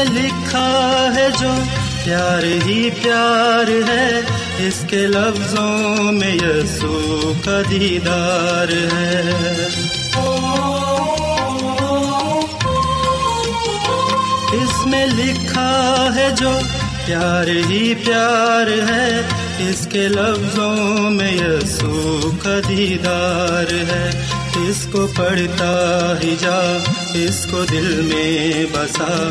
میں لکھا ہے جو پیار ہی پیار ہے، اس کے لفظوں میں یسو کا دیدار ہے۔ اس میں لکھا ہے جو پیار ہی پیار ہے، اس کے لفظوں میں یسو کا دیدار ہے۔ اس کو پڑھتا ہی جا، اس کو دل میں بسا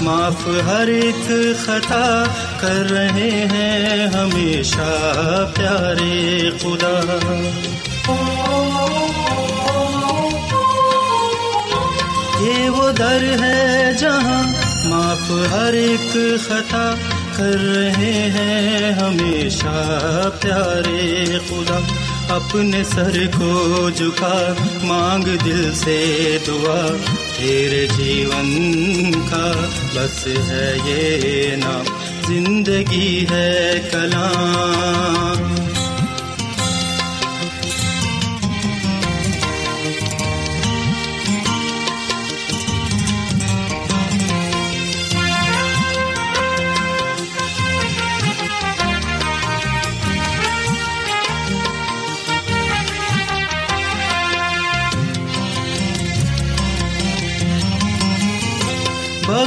معاف ہر ایک خطا کر رہے ہیں ہمیشہ پیارے خدا۔ یہ وہ در ہے جہاں معاف ہر ایک خطا کر رہے ہیں ہمیشہ پیارے خدا۔ اپنے سر کو جھکا، مانگ دل سے دعا، تیرے جیون کا بس ہے یہ نام زندگی ہے کلام۔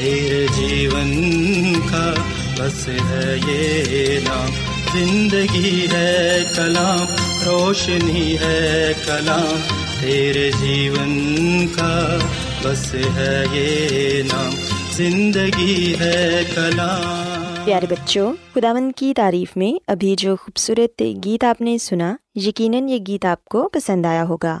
تیرے جیون کا بس ہے یہ نام زندگی ہے کلام روشنی ہے کلام تیرے جیون کا بس ہے یہ نام زندگی ہے کلام پیارے بچوں خداون کی تعریف میں ابھی جو خوبصورت گیت آپ نے سنا یقیناً یہ گیت آپ کو پسند آیا ہوگا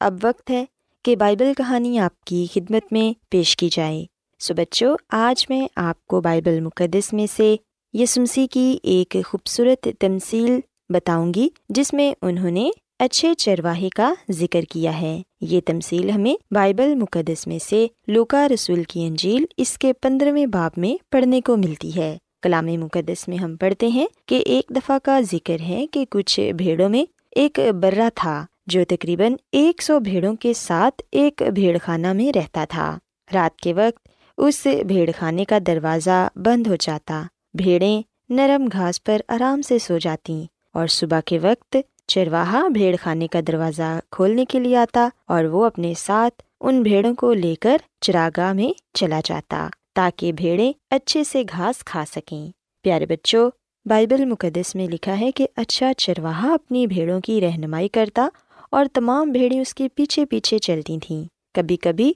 اب وقت ہے کہ بائبل کہانی آپ کی خدمت میں پیش کی جائے سو بچوں، آج میں آپ کو بائبل مقدس میں سے یسمسی کی ایک خوبصورت تمثیل بتاؤں گی، جس میں انہوں نے اچھے چرواہے کا ذکر کیا ہے۔ یہ تمثیل ہمیں بائبل مقدس میں سے لوکا رسول کی انجیل اس کے پندرہویں باب میں پڑھنے کو ملتی ہے۔ کلام مقدس میں ہم پڑھتے ہیں کہ ایک دفعہ کا ذکر ہے کہ کچھ بھیڑوں میں ایک برا تھا، جو تقریباً ایک سو بھیڑوں کے ساتھ ایک بھیڑ خانہ میں رہتا تھا۔ رات کے وقت اس بھیڑ خانے کا دروازہ بند ہو جاتا۔ بھیڑیں نرم گھاس پر آرام سے سو جاتی اور صبح کے وقت چرواہا بھیڑ خانے کا دروازہ کھولنے کے لیے آتا اور وہ اپنے ساتھ ان بھیڑوں کو لے کر چراگاہ میں چلا جاتا تاکہ بھیڑیں اچھے سے گھاس کھا سکیں۔ پیارے بچوں، بائبل مقدس میں لکھا ہے کہ اچھا چرواہا اپنی بھیڑوں کی رہنمائی کرتا اور تمام بھیڑیں اس کے پیچھے پیچھے چلتی تھیں۔ کبھی کبھی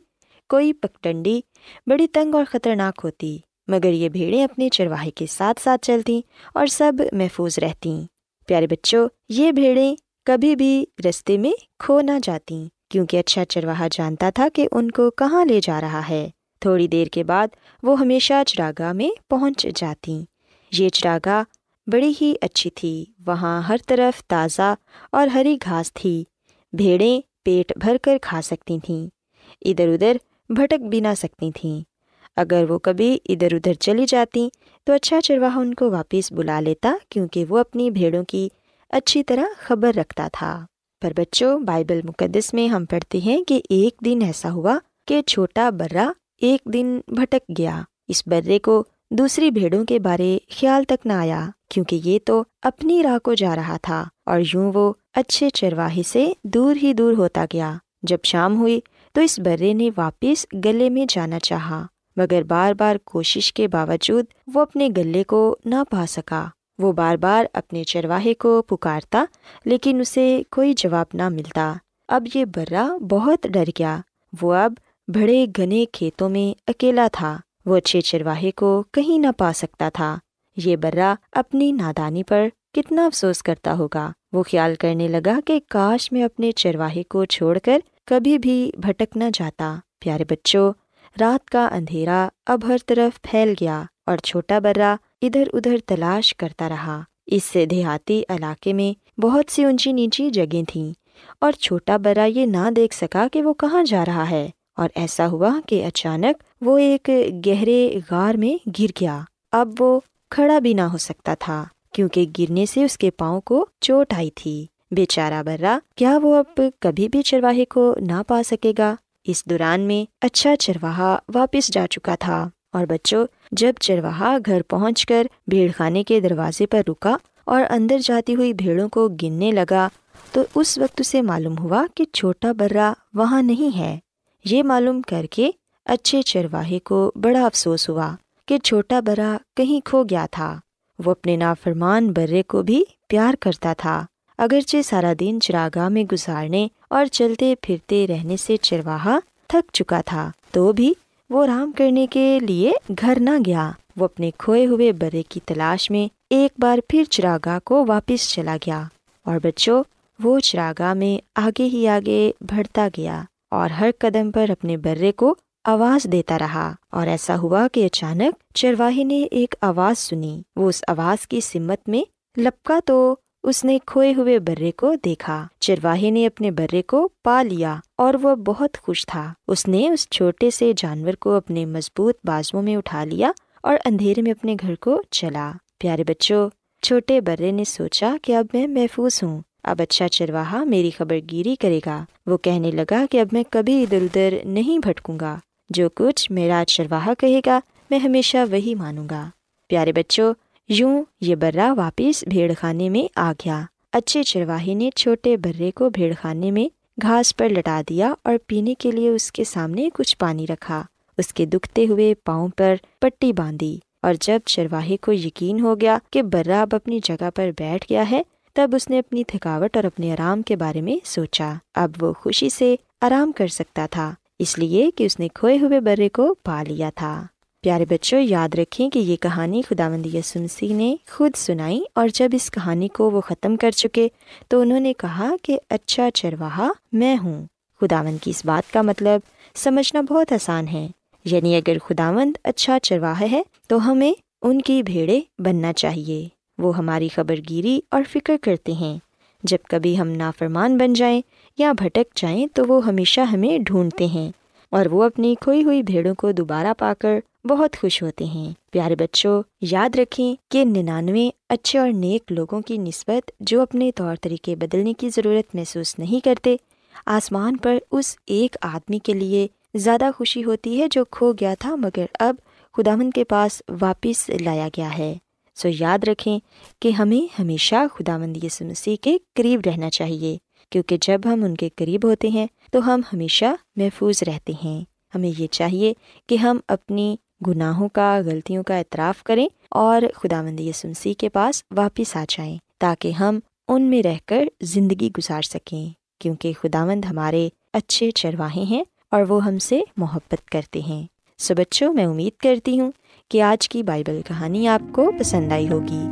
کوئی پگڈنڈی بڑی تنگ اور خطرناک ہوتی، مگر یہ بھیڑیں اپنے چرواہے کے ساتھ ساتھ چلتیں اور سب محفوظ رہتیں۔ پیارے بچوں، یہ بھیڑیں کبھی بھی رستے میں کھو نہ جاتیں، کیونکہ اچھا چرواہا جانتا تھا کہ ان کو کہاں لے جا رہا ہے۔ تھوڑی دیر کے بعد وہ ہمیشہ چراگاہ میں پہنچ جاتیں۔ یہ چراگاہ بڑی ہی اچھی تھی، وہاں ہر طرف تازہ اور ہری گھاس تھی۔ بھیڑیں پیٹ بھر کر کھا سکتی تھیں۔ ادھر ادھر بھٹک بھی نہ سکتی تھیں۔ اگر وہ کبھی ادھر ادھر چلی جاتی، تو اچھا چرواہا ان کو واپس بلا لیتا، کیونکہ وہ اپنی بھیڑوں کی اچھی طرح خبر رکھتا تھا۔ پر بچوں، بائبل مقدس میں ہم پڑھتے ہیں کہ ایک دن ایسا ہوا کہ چھوٹا برا ایک دن بھٹک گیا۔ اس برے کو دوسری بھیڑوں کے بارے خیال تک نہ آیا، کیونکہ یہ تو اپنی راہ کو جا رہا تھا۔ اور یوں وہ اچھے چرواہے سے دور ہی دور ہوتا گیا۔ جب شام ہوئی تو اس برے نے واپس گلے میں جانا چاہا، مگر بار بار کوشش کے باوجود وہ اپنے گلے کو نہ پا سکا۔ وہ بار بار اپنے چرواہے کو پکارتا، لیکن اسے کوئی جواب نہ ملتا۔ اب یہ برا بہت ڈر گیا۔ وہ اب بڑے گھنے کھیتوں میں اکیلا تھا۔ وہ اچھے چرواہے کو کہیں نہ پا سکتا تھا۔ یہ برا اپنی نادانی پر کتنا افسوس کرتا ہوگا۔ وہ خیال کرنے لگا کہ کاش میں اپنے چرواہے کو چھوڑ کر کبھی بھی بھٹک نہ جاتا۔ پیارے بچوں، رات کا اندھیرا اب ہر طرف پھیل گیا اور چھوٹا برا ادھر ادھر تلاش کرتا رہا۔ اس سے دیہاتی علاقے میں بہت سی اونچی نیچی جگہ تھیں اور چھوٹا برا یہ نہ دیکھ سکا کہ وہ کہاں جا رہا ہے۔ اور ایسا ہوا کہ اچانک وہ ایک گہرے غار میں گر گیا۔ اب وہ کھڑا بھی نہ ہو سکتا تھا کیونکہ گرنے سے اس کے پاؤں کو چوٹ آئی تھی۔ بیچارہ برا کیا وہ اب کبھی بھی چرواہے کو نہ پا سکے گا؟ اس دوران میں اچھا چرواہا واپس جا چکا تھا۔ اور بچوں، جب چرواہا گھر پہنچ کر بھیڑ خانے کے دروازے پر رکا اور اندر جاتی ہوئی بھیڑوں کو گننے لگا، تو اس وقت اسے معلوم ہوا کہ چھوٹا برا وہاں نہیں ہے۔ یہ معلوم کر کے اچھے چرواہے کو بڑا افسوس ہوا کہ چھوٹا برا کہیں کھو گیا تھا۔ وہ اپنے نافرمان برے کو بھی پیار کرتا تھا۔ اگرچہ سارا دن چراگاہ میں گزارنے اور چلتے پھرتے رہنے سے چرواہا تھک چکا تھا، تو بھی وہ آرام کرنے کے لیے گھر نہ گیا۔ وہ اپنے کھوئے ہوئے برے کی تلاش میں ایک بار پھر چراگاہ کو واپس چلا گیا اور بچوں، وہ چراگاہ میں آگے ہی آگے بڑھتا گیا اور ہر قدم پر اپنے برے کو آواز دیتا رہا اور ایسا ہوا کہ اچانک چرواہی نے ایک آواز سنی۔ وہ اس آواز کی سمت میں لپکا تو اس نے کھوئے ہوئے برے کو دیکھا۔ چرواہے نے اپنے برے کو پا لیا اور وہ بہت خوش تھا۔ اس نے اس چھوٹے سے جانور کو اپنے مضبوط بازو میں اٹھا لیا اور اندھیرے میں اپنے گھر کو چلا۔ پیارے بچوں، چھوٹے برے نے سوچا کہ اب میں محفوظ ہوں۔ اب اچھا چرواہا میری خبر گیری کرے گا۔ وہ کہنے لگا کہ اب میں کبھی ادھر ادھر نہیں بھٹکوں گا۔ جو کچھ میرا چرواہا کہے گا، میں ہمیشہ وہی مانوں گا۔ پیارے بچوں یوں یہ برا واپس بھیڑ خانے میں آ گیا۔ اچھے چرواہی نے چھوٹے برے کو بھیڑ خانے میں گھاس پر لٹا دیا اور پینے کے لیے اس کے سامنے کچھ پانی رکھا۔ اس کے دکھتے ہوئے پاؤں پر پٹی باندھی اور جب چرواہے کو یقین ہو گیا کہ برا اب اپنی جگہ پر بیٹھ گیا ہے، تب اس نے اپنی تھکاوٹ اور اپنے آرام کے بارے میں سوچا۔ اب وہ خوشی سے آرام کر سکتا تھا، اس لیے کہ اس نے کھوئے ہوئے برے کو پا لیا تھا۔ پیارے بچوں، یاد رکھیں کہ یہ کہانی خدا مند یسمسی نے خود سنائی اور جب اس کہانی کو وہ ختم کر چکے تو انہوں نے کہا کہ اچھا چرواہا میں ہوں۔ خداون کی اس بات کا مطلب سمجھنا بہت آسان ہے۔ یعنی اگر خداوند اچھا چرواہا ہے تو ہمیں ان کی بھیڑے بننا چاہیے۔ وہ ہماری خبر گیری اور فکر کرتے ہیں۔ جب کبھی ہم نافرمان بن جائیں یا بھٹک جائیں تو وہ ہمیشہ ہمیں ڈھونڈتے ہیں اور وہ اپنی کھوئی ہوئی بھیڑوں کو دوبارہ پا کر بہت خوش ہوتے ہیں۔ پیارے بچوں، یاد رکھیں کہ ننانوے اچھے اور نیک لوگوں کی نسبت جو اپنے طور طریقے بدلنے کی ضرورت محسوس نہیں کرتے، آسمان پر اس ایک آدمی کے لیے زیادہ خوشی ہوتی ہے جو کھو گیا تھا مگر اب خدامن کے پاس واپس لایا گیا ہے۔ سو یاد رکھیں کہ ہمیں ہمیشہ خدا مند یس مسیح کے قریب رہنا چاہیے، کیونکہ جب ہم ان کے قریب ہوتے ہیں تو ہم ہمیشہ محفوظ رہتے ہیں۔ ہمیں یہ چاہیے کہ ہم اپنی گناہوں کا، غلطیوں کا اعتراف کریں اور خدا مند یس کے پاس واپس آ جائیں تاکہ ہم ان میں رہ کر زندگی گزار سکیں، کیونکہ خدا مند ہمارے اچھے چرواہے ہیں اور وہ ہم سے محبت کرتے ہیں۔ سو بچوں، میں امید کرتی ہوں کہ آج کی بائبل کہانی آپ کو پسند آئی ہوگی۔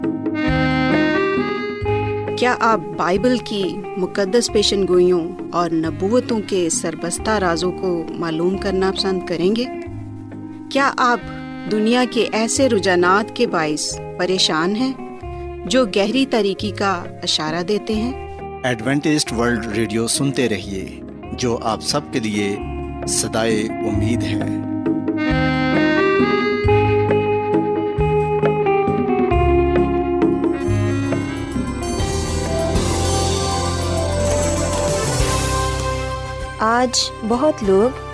کیا آپ بائبل کی مقدس پیشن گوئیوں اور نبوتوں کے سربستہ رازوں کو معلوم کرنا پسند کریں گے؟ کیا آپ دنیا کے ایسے رجحانات کے باعث پریشان ہیں جو گہری طریقے کا اشارہ دیتے ہیں؟ ایڈوینٹسٹ ورلڈ ریڈیو سنتے رہیے جو آپ سب کے لیے صدائے امید ہے۔ آج بہت لوگ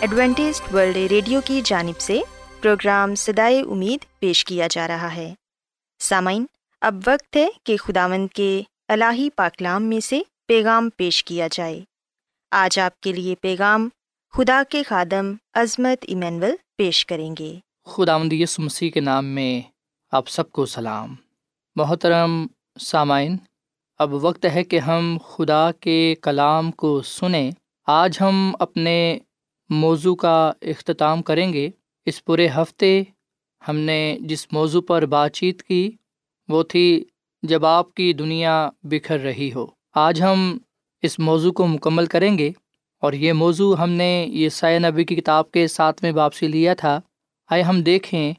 Adventist World Radio کی جانب سے پروگرام سدائے امید پیش کیا جا رہا ہے۔ سامعین، اب وقت ہے کہ خداوند کے الہی پاکلام میں سے پیغام پیش کیا جائے۔ آج آپ کے لیے پیغام خدا کے خادم عظمت ایمینول پیش کریں گے۔ خدا یس مسیح کے نام میں آپ سب کو سلام۔ محترم سامعین، اب وقت ہے کہ ہم خدا کے کلام کو سنیں۔ آج ہم اپنے موضوع کا اختتام کریں گے۔ اس پورے ہفتے ہم نے جس موضوع پر بات چیت کی، وہ تھی جب آپ کی دنیا بکھر رہی ہو۔ آج ہم اس موضوع کو مکمل کریں گے اور یہ موضوع ہم نے یہ سائے نبی کی کتاب کے ساتھ میں واپسی لیا تھا۔ آئے ہم دیکھیں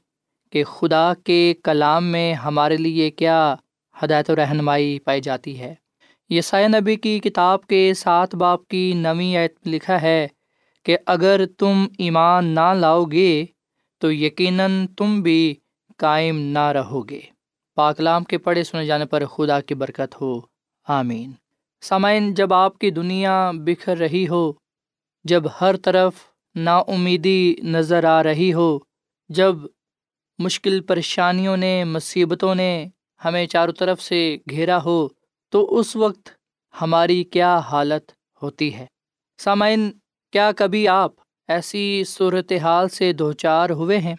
کہ خدا کے کلام میں ہمارے لیے کیا ہدایت و رہنمائی پائی جاتی ہے۔ یہ سائے نبی کی کتاب کے سات باپ کی نویں ایت لکھا ہے کہ اگر تم ایمان نہ لاؤ گے تو یقیناً تم بھی قائم نہ رہو گے پاکلام کے پڑھے سنے جانے پر خدا کی برکت ہو۔ آمین۔ سامعین، جب آپ کی دنیا بکھر رہی ہو، جب ہر طرف نا امیدی نظر آ رہی ہو، جب مشکل پریشانیوں نے، مصیبتوں نے ہمیں چاروں طرف سے گھیرا ہو، تو اس وقت ہماری کیا حالت ہوتی ہے؟ سامعین کیا کبھی آپ ایسی صورت حال سے دو چار ہوئے ہیں؟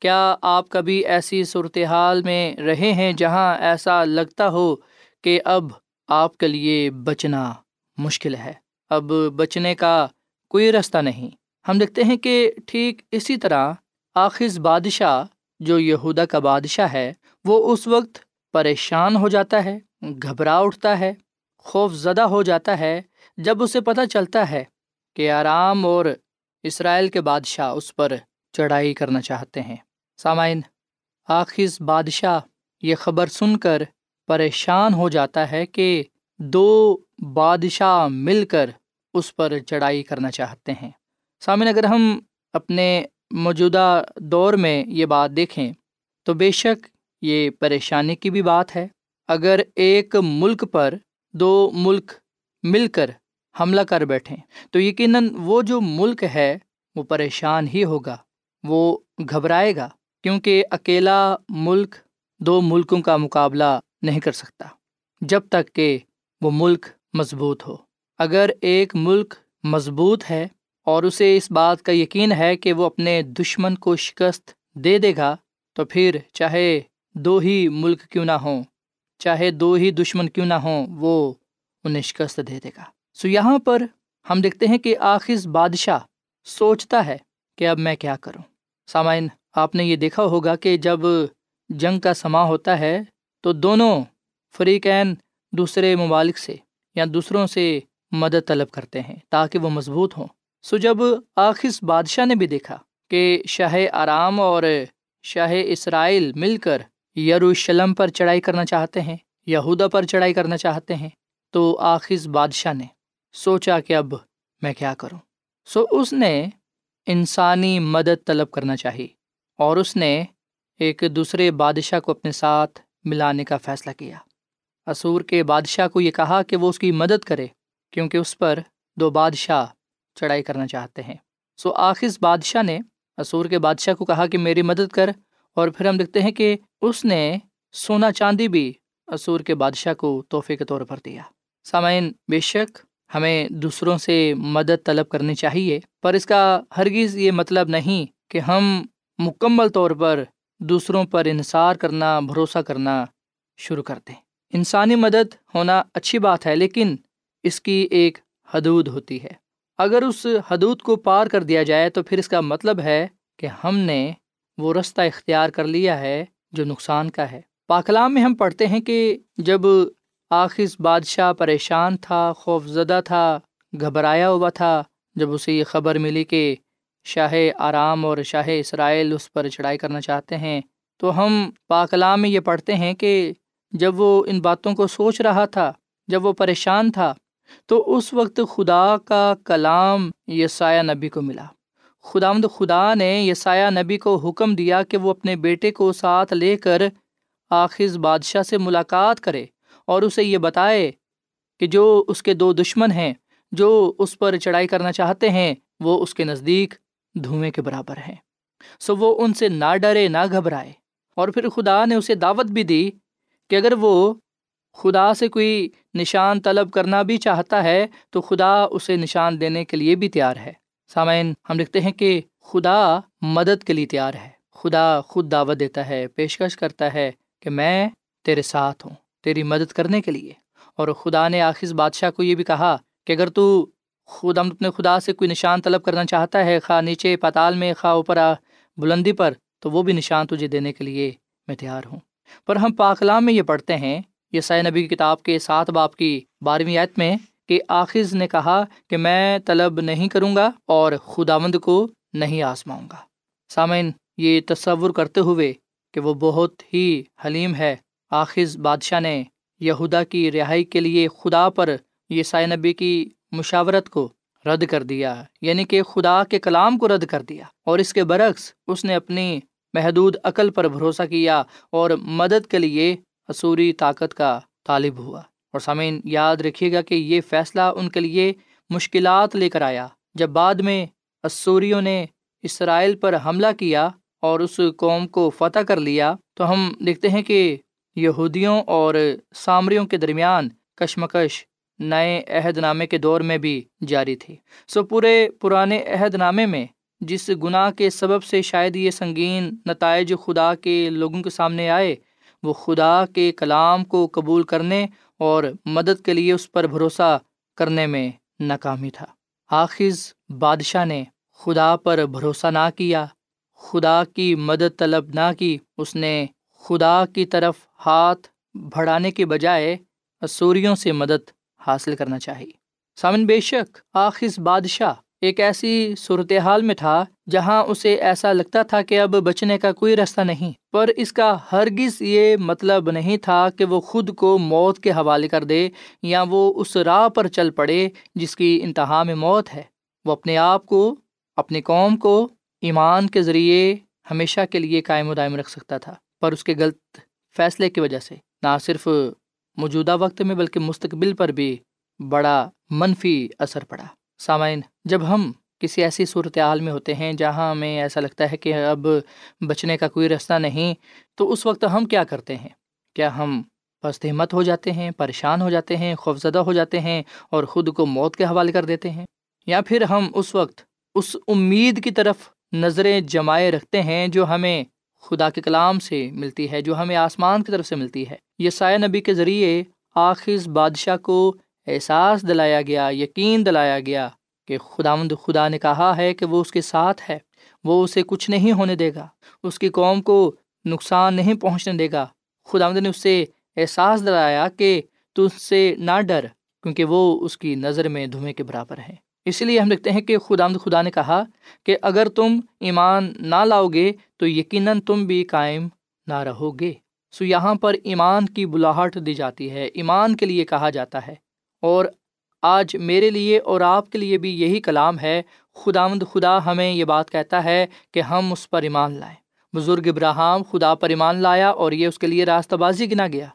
کیا آپ کبھی ایسی صورت حال میں رہے ہیں جہاں ایسا لگتا ہو کہ اب آپ کے لیے بچنا مشکل ہے؟ اب بچنے کا کوئی رستہ نہیں۔ ہم دیکھتے ہیں کہ ٹھیک اسی طرح آخذ بادشاہ جو یہودا کا بادشاہ ہے، وہ اس وقت پریشان ہو جاتا ہے، گھبرا اٹھتا ہے، خوف زدہ ہو جاتا ہے، جب اسے پتہ چلتا ہے کہ آرام اور اسرائیل کے بادشاہ اس پر چڑھائی کرنا چاہتے ہیں۔ سامعین آخذ بادشاہ یہ خبر سن کر پریشان ہو جاتا ہے کہ دو بادشاہ مل کر اس پر چڑھائی کرنا چاہتے ہیں۔ سامعین، اگر ہم اپنے موجودہ دور میں یہ بات دیکھیں تو بے شک یہ پریشانی کی بھی بات ہے۔ اگر ایک ملک پر دو ملک مل کر حملہ کر بیٹھیں۔ تو یقیناً وہ جو ملک ہے، وہ پریشان ہی ہوگا، وہ گھبرائے گا، کیونکہ اکیلا ملک دو ملکوں کا مقابلہ نہیں کر سکتا، جب تک کہ وہ ملک مضبوط ہو۔ اگر ایک ملک مضبوط ہے اور اسے اس بات کا یقین ہے کہ وہ اپنے دشمن کو شکست دے دے گا، تو پھر چاہے دو ہی ملک کیوں نہ ہوں، چاہے دو ہی دشمن کیوں نہ ہوں، وہ انہیں شکست دے دے گا۔ سو یہاں پر ہم دیکھتے ہیں کہ آخذ بادشاہ سوچتا ہے کہ اب میں کیا کروں۔ سامعین، آپ نے یہ دیکھا ہوگا کہ جب جنگ کا سماں ہوتا ہے تو دونوں فریقین دوسرے ممالک سے یا دوسروں سے مدد طلب کرتے ہیں تاکہ وہ مضبوط ہوں۔ سو جب آخذ بادشاہ نے بھی دیکھا کہ شاہ آرام اور شاہ اسرائیل مل کر یروشلم پر چڑھائی کرنا چاہتے ہیں، یہودا پر چڑھائی کرنا چاہتے ہیں، تو آخذ بادشاہ نے سوچا کہ اب میں کیا کروں۔ سو اس نے انسانی مدد طلب کرنا چاہی اور اس نے ایک دوسرے بادشاہ کو اپنے ساتھ ملانے کا فیصلہ کیا۔ اسور کے بادشاہ کو یہ کہا کہ وہ اس کی مدد کرے کیونکہ اس پر دو بادشاہ چڑھائی کرنا چاہتے ہیں۔ سو آخذ بادشاہ نے اسور کے بادشاہ کو کہا کہ میری مدد کر اور پھر ہم دیکھتے ہیں کہ اس نے سونا چاندی بھی اسور کے بادشاہ کو تحفے کے طور پر دیا۔ سامعین، بے شک ہمیں دوسروں سے مدد طلب کرنی چاہیے، پر اس کا ہرگز یہ مطلب نہیں کہ ہم مکمل طور پر دوسروں پر انحصار کرنا، بھروسہ کرنا شروع کر دیں۔ انسانی مدد ہونا اچھی بات ہے، لیکن اس کی ایک حدود ہوتی ہے۔ اگر اس حدود کو پار کر دیا جائے تو پھر اس کا مطلب ہے کہ ہم نے وہ رستہ اختیار کر لیا ہے جو نقصان کا ہے۔ پاکلام میں ہم پڑھتے ہیں کہ جب آخذ بادشاہ پریشان تھا خوف زدہ تھا، گھبرایا ہوا تھا۔ جب اسے یہ خبر ملی کہ شاہ آرام اور شاہ اسرائیل اس پر چڑھائی کرنا چاہتے ہیں، تو ہم پاکلام میں یہ پڑھتے ہیں کہ جب وہ ان باتوں کو سوچ رہا تھا، جب وہ پریشان تھا، تو اس وقت خدا کا کلام یسایہ نبی کو ملا۔ خدا مد خدا نے یسایہ نبی کو حکم دیا کہ وہ اپنے بیٹے کو ساتھ لے کر آخذ بادشاہ سے ملاقات کرے۔ اور اسے یہ بتائے کہ جو اس کے دو دشمن ہیں، جو اس پر چڑھائی کرنا چاہتے ہیں، وہ اس کے نزدیک دھوئیں کے برابر ہیں۔ سو وہ ان سے نہ ڈرے، نہ گھبرائے۔ اور پھر خدا نے اسے دعوت بھی دی کہ اگر وہ خدا سے کوئی نشان طلب کرنا بھی چاہتا ہے، تو خدا اسے نشان دینے کے لیے بھی تیار ہے۔ سامعین، ہم لکھتے ہیں کہ خدا مدد کے لیے تیار ہے۔ خدا خود دعوت دیتا ہے، پیشکش کرتا ہے کہ میں تیرے ساتھ ہوں۔ تیری مدد کرنے کے لیے۔ اور خدا نے آخذ بادشاہ کو یہ بھی کہا کہ اگر تو خود ہم اپنے خدا سے کوئی نشان طلب کرنا چاہتا ہے، خواہ نیچے پتال میں، خواہ اوپر بلندی پر، تو وہ بھی نشان تجھے دینے کے لیے میں تیار ہوں۔ پر ہم پاکلام میں یہ پڑھتے ہیں یہ سائے نبی کی کتاب کے سات باپ کی بارہویں آیت میں، کہ آخذ نے کہا کہ میں طلب نہیں کروں گا اور خدا مند کو نہیں آزماؤں گا۔ سامعین، یہ تصور کرتے ہوئے کہ وہ بہت ہی حلیم ہے۔ آخذ بادشاہ نے یہودا کی رہائی کے لیے خدا پر یہ نبی کی مشاورت کو رد کر دیا یعنی کہ خدا کے کلام کو رد کر دیا۔ اور اس کے برعکس، اس نے اپنی محدود عقل پر بھروسہ کیا اور مدد کے لیے عصوری طاقت کا طالب ہوا۔ اور سامعین، یاد رکھیے گا کہ یہ فیصلہ ان کے لیے مشکلات لے کر آیا، جب بعد میں اسوریوں نے اسرائیل پر حملہ کیا اور اس قوم کو فتح کر لیا۔ تو ہم دیکھتے ہیں کہ یہودیوں اور سامریوں کے درمیان کشمکش نئے عہد نامے کے دور میں بھی جاری تھی۔ سو پورے پرانے عہد نامے میں جس گناہ کے سبب سے شاید یہ سنگین نتائج خدا کے لوگوں کے سامنے آئے، وہ خدا کے کلام کو قبول کرنے اور مدد کے لیے اس پر بھروسہ کرنے میں ناکامی تھا۔ آخذ بادشاہ نے خدا پر بھروسہ نہ کیا، خدا کی مدد طلب نہ کی، اس نے خدا کی طرف ہاتھ بڑھانے کے بجائے اسوریوں سے مدد حاصل کرنا چاہیے سامن، بے شک آخذ بادشاہ ایک ایسی صورتحال میں تھا جہاں اسے ایسا لگتا تھا کہ اب بچنے کا کوئی راستہ نہیں، پر اس کا ہرگز یہ مطلب نہیں تھا کہ وہ خود کو موت کے حوالے کر دے یا وہ اس راہ پر چل پڑے جس کی انتہا میں موت ہے۔ وہ اپنے آپ کو، اپنی قوم کو ایمان کے ذریعے ہمیشہ کے لیے قائم و دائم رکھ سکتا تھا۔ پر اس کے غلط فیصلے کی وجہ سے، نہ صرف موجودہ وقت میں بلکہ مستقبل پر بھی بڑا منفی اثر پڑا۔ سامعین، جب ہم کسی ایسی صورت حال میں ہوتے ہیں جہاں ہمیں ایسا لگتا ہے کہ اب بچنے کا کوئی رستہ نہیں، تو اس وقت ہم کیا کرتے ہیں؟ کیا ہم پست ہمت ہو جاتے ہیں، پریشان ہو جاتے ہیں، خوفزدہ ہو جاتے ہیں اور خود کو موت کے حوالے کر دیتے ہیں؟ یا پھر ہم اس وقت اس امید کی طرف نظریں جمائے رکھتے ہیں جو ہمیں خدا کے کلام سے ملتی ہے، جو ہمیں آسمان کی طرف سے ملتی ہے۔ یہ سایہ نبی کے ذریعے آخذ بادشاہ کو احساس دلایا گیا، یقین دلایا گیا کہ خداوند خدا نے کہا ہے کہ وہ اس کے ساتھ ہے۔ وہ اسے کچھ نہیں ہونے دے گا، اس کی قوم کو نقصان نہیں پہنچنے دے گا۔ خدا مند نے اس سے احساس دلایا کہ تو اس سے نہ ڈر، کیونکہ وہ اس کی نظر میں دھویں کے برابر ہے اسی لیے ہم دیکھتے ہیں کہ خدا خدا نے کہا کہ اگر تم ایمان نہ لاؤ گے تو یقیناً تم بھی قائم نہ رہو گے سو یہاں پر ایمان کی بلاہٹ دی جاتی ہے، ایمان کے لیے کہا جاتا ہے۔ اور آج میرے لیے اور آپ کے لیے بھی یہی کلام ہے خدا مد خدا ہمیں یہ بات کہتا ہے کہ ہم اس پر ایمان لائیں۔ بزرگ ابراہم خدا پر ایمان لایا اور یہ اس کے لیے راستہ بازی گنا گیا۔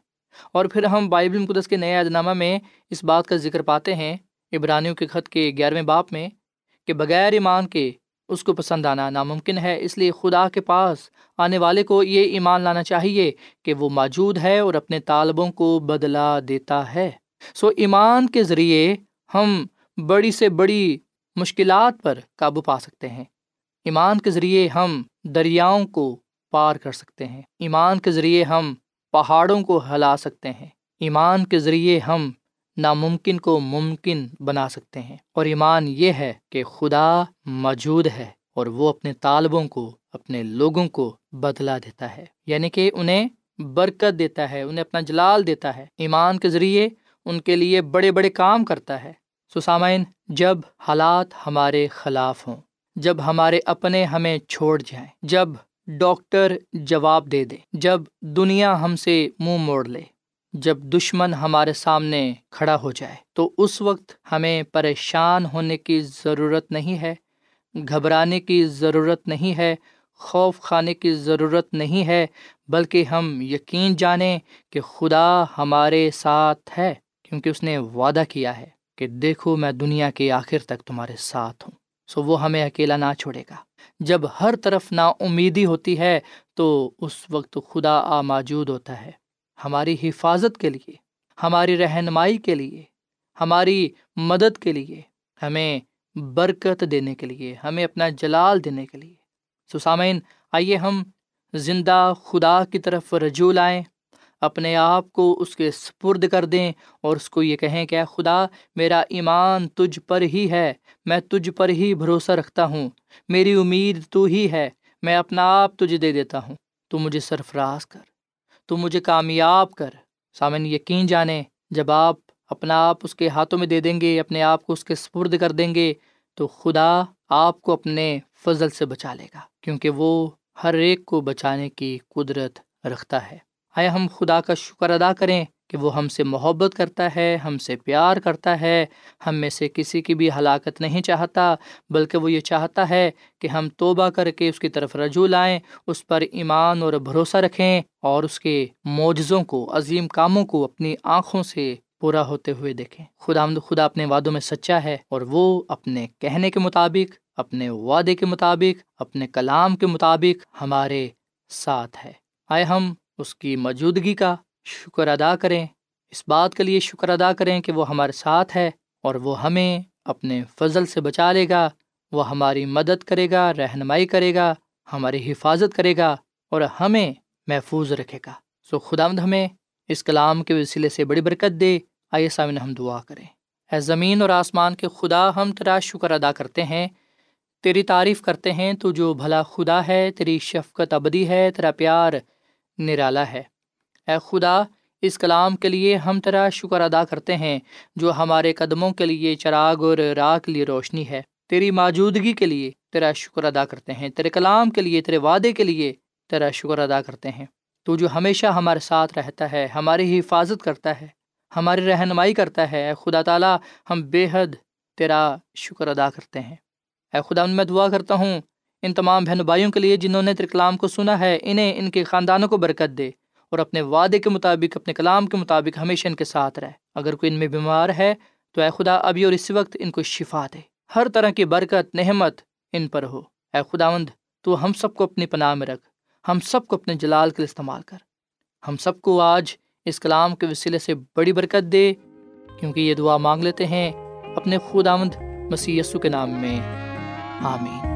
اور پھر ہم بائبل مقدس کے نئے ادنامہ میں اس بات کا ذکر پاتے ہیں ابرانیوں کے خط کے گیارہویں باپ میں، کہ بغیر ایمان کے اس کو پسند آنا ناممکن ہے، اس لیے خدا کے پاس آنے والے کو یہ ایمان لانا چاہیے کہ وہ موجود ہے اور اپنے طالبوں کو بدلا دیتا ہے۔ سو ایمان کے ذریعے ہم بڑی سے بڑی مشکلات پر قابو پا سکتے ہیں۔ ایمان کے ذریعے ہم دریاؤں کو پار کر سکتے ہیں۔ ایمان کے ذریعے ہم پہاڑوں کو ہلا سکتے ہیں۔ ایمان کے ذریعے ہم ناممکن کو ممکن بنا سکتے ہیں۔ اور ایمان یہ ہے کہ خدا موجود ہے اور وہ اپنے طالبوں کو، اپنے لوگوں کو بدلا دیتا ہے۔ یعنی کہ انہیں برکت دیتا ہے، انہیں اپنا جلال دیتا ہے۔ ایمان کے ذریعے ان کے لیے بڑے بڑے کام کرتا ہے۔ سسامین جب حالات ہمارے خلاف ہوں، جب ہمارے اپنے ہمیں چھوڑ جائیں، جب ڈاکٹر جواب دے دے، جب دنیا ہم سے منہ مو موڑ لے جب دشمن ہمارے سامنے کھڑا ہو جائے، تو اس وقت ہمیں پریشان ہونے کی ضرورت نہیں ہے، گھبرانے کی ضرورت نہیں ہے، خوف کھانے کی ضرورت نہیں ہے، بلکہ ہم یقین جانیں کہ خدا ہمارے ساتھ ہے، کیونکہ اس نے وعدہ کیا ہے کہ دیکھو میں دنیا کے آخر تک تمہارے ساتھ ہوں۔ سو وہ ہمیں اکیلا نہ چھوڑے گا۔ جب ہر طرف نا امیدی ہوتی ہے، تو اس وقت خدا آ موجود ہوتا ہے۔ ہماری حفاظت کے لیے، ہماری رہنمائی کے لیے، ہماری مدد کے لیے، ہمیں برکت دینے کے لیے، ہمیں اپنا جلال دینے کے لیے۔ سسامین آئیے ہم زندہ خدا کی طرف رجوع لائیں، اپنے آپ کو اس کے سپرد کر دیں اور اس کو یہ کہیں کہ خدا، میرا ایمان تجھ پر ہی ہے، میں تجھ پر ہی بھروسہ رکھتا ہوں، میری امید تو ہی ہے، میں اپنا آپ تجھے دے دیتا ہوں، تو مجھے سرفراز کر۔ تو مجھے کامیاب کر۔ سامن یقین جانیں، جب آپ اپنا آپ اس کے ہاتھوں میں دے دیں گے، اپنے آپ کو اس کے سپرد کر دیں گے، تو خدا آپ کو اپنے فضل سے بچا لے گا، کیونکہ وہ ہر ایک کو بچانے کی قدرت رکھتا ہے۔ آئے ہم خدا کا شکر ادا کریں۔ کہ وہ ہم سے محبت کرتا ہے، ہم سے پیار کرتا ہے، ہم میں سے کسی کی بھی ہلاکت نہیں چاہتا، بلکہ وہ یہ چاہتا ہے کہ ہم توبہ کر کے اس کی طرف رجوع لائیں، اس پر ایمان اور بھروسہ رکھیں اور اس کے معجزوں کو، عظیم کاموں کو اپنی آنکھوں سے پورا ہوتے ہوئے دیکھیں۔ خدا آمد، خدا اپنے وعدوں میں سچا ہے اور وہ اپنے کہنے کے مطابق، اپنے وعدے کے مطابق، اپنے کلام کے مطابق ہمارے ساتھ ہے۔ آئے ہم اس کی موجودگی کا شکر ادا کریں۔ اس بات کے لیے شکر ادا کریں کہ وہ ہمارے ساتھ ہے اور وہ ہمیں اپنے فضل سے بچا لے گا۔ وہ ہماری مدد کرے گا، رہنمائی کرے گا، ہماری حفاظت کرے گا اور ہمیں محفوظ رکھے گا۔ سو خدا مد ہمیں اس کلام کے وسیلے سے بڑی برکت دے۔ آئیے سامنے ہم دعا کریں۔ اے زمین اور آسمان کے خدا، ہم تیرا شکر ادا کرتے ہیں۔ تیری تعریف کرتے ہیں تو جو بھلا خدا ہے، تیری شفقت ابدی ہے، تیرا پیار نرالا ہے۔ اے خدا، اس کلام کے لیے ہم تیرا شکر ادا کرتے ہیں، جو ہمارے قدموں کے لیے چراغ اور راہ کے لیے روشنی ہے۔ تیری موجودگی کے لیے تیرا شکر ادا کرتے ہیں، تیرے کلام کے لیے، تیرے وعدے کے لیے تیرا شکر ادا کرتے ہیں۔ تو جو ہمیشہ ہمارے ساتھ رہتا ہے، ہماری حفاظت کرتا ہے، ہماری رہنمائی کرتا ہے، اے خدا تعالیٰ، ہم بے حد تیرا شکر ادا کرتے ہیں۔ اے خدا میں دعا کرتا ہوں، ان تمام بہن بھائیوں کے لیے جنہوں نے تیرے کلام کو سنا ہے، انہیں ان کے خاندانوں کو برکت دے۔ اور اپنے وعدے کے مطابق، اپنے کلام کے مطابق ہمیشہ ان کے ساتھ رہے۔ اگر کوئی ان میں بیمار ہے، تو اے خدا، ابھی اور اس وقت ان کو شفا دے۔ ہر طرح کی برکت نحمت ان پر ہو۔ اے خداوند، تو ہم سب کو اپنی پناہ میں رکھ۔ ہم سب کو اپنے جلال کے لیے استعمال کر۔ ہم سب کو آج اس کلام کے وسیلے سے بڑی برکت دے، کیونکہ یہ دعا مانگ لیتے ہیں اپنے خداوند مسی کے نام میں۔ آمین۔